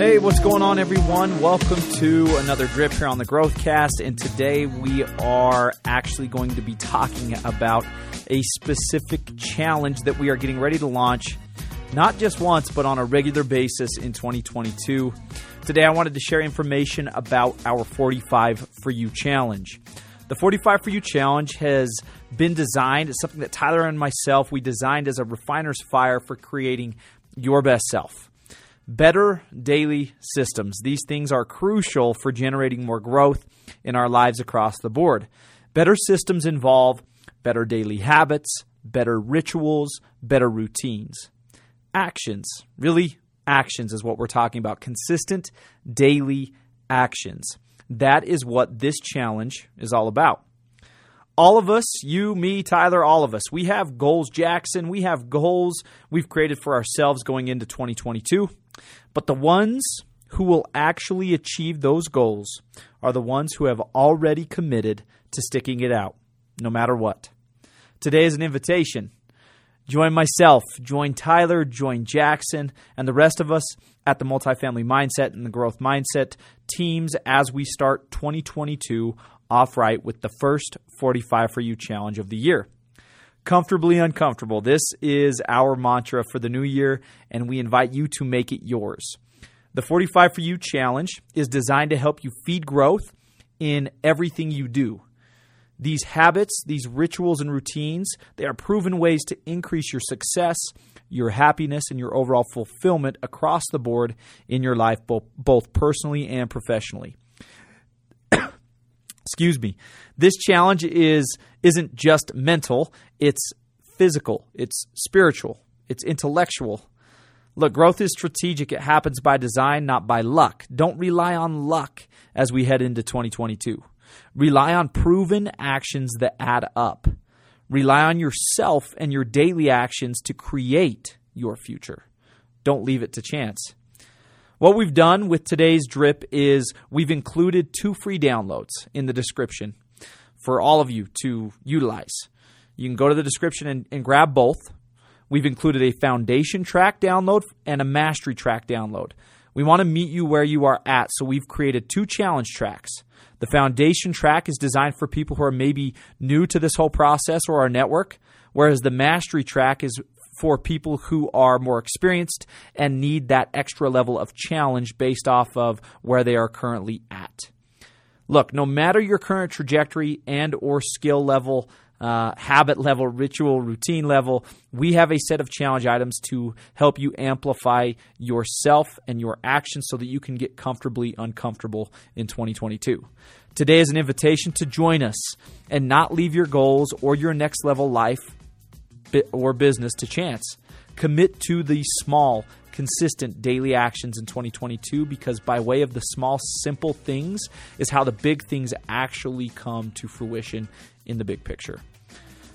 Hey, what's going on, everyone? Welcome to another drip here on the Growthcast. And today we are actually going to be talking about a specific challenge that we are getting ready to launch, not just once, but on a regular basis in 2022. Today, I wanted to share information about our 45 for You challenge. The 45 for You challenge has been designed, it's something that Tyler and myself we designed as a refiner's fire for creating your best self. Better daily systems. These things are crucial for generating more growth in our lives across the board. Better systems involve better daily habits, better rituals, better routines. Actions. Really, actions is what we're talking about. Consistent daily actions. That is what this challenge is all about all of us, you, me, Tyler, all of us, we have goals, Jackson. We have goals we've created for ourselves going into 2022. But the ones who will actually achieve those goals are the ones who have already committed to sticking it out, no matter what. Today is an invitation. Join myself, join Tyler, join Jackson, and the rest of us at the Multifamily Mindset and the Growth Mindset teams as we start 2022 off right with the first 45 for you challenge of the year comfortably uncomfortable. This is our mantra for the new year, and we invite you to make it yours. The 45 for You challenge is designed to help you feed growth in everything you do. These habits, these rituals and routines, they are proven ways to increase your success, your happiness, and your overall fulfillment across the board in your life, both, both personally and professionally. Excuse me. This challenge is isn't just mental, it's physical, it's spiritual, it's intellectual. Look, growth is strategic. It happens by design, not by luck. Don't rely on luck as we head into 2022. Rely on proven actions that add up. Rely on yourself and your daily actions to create your future. Don't leave it to chance. What we've done with today's drip is we've included two free downloads in the description for all of you to utilize. You can go to the description and, and grab both. We've included a foundation track download and a mastery track download. We want to meet you where you are at, so we've created two challenge tracks. The foundation track is designed for people who are maybe new to this whole process or our network, whereas the mastery track is for people who are more experienced and need that extra level of challenge based off of where they are currently at. Look, no matter your current trajectory and or skill level, uh, habit level, ritual, routine level, we have a set of challenge items to help you amplify yourself and your actions so that you can get comfortably uncomfortable in 2022. Today is an invitation to join us and not leave your goals or your next level life or business to chance. Commit to the small, consistent daily actions in 2022 because by way of the small, simple things is how the big things actually come to fruition in the big picture.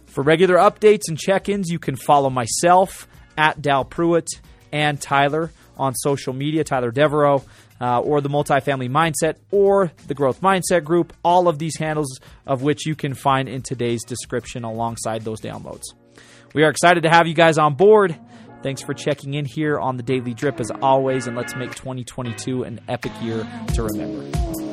For regular updates and check ins, you can follow myself at Dal Pruitt and Tyler on social media, Tyler Deveraux, uh, or the Multifamily Mindset, or the Growth Mindset Group. All of these handles of which you can find in today's description alongside those downloads. We are excited to have you guys on board. Thanks for checking in here on the Daily Drip as always, and let's make 2022 an epic year to remember.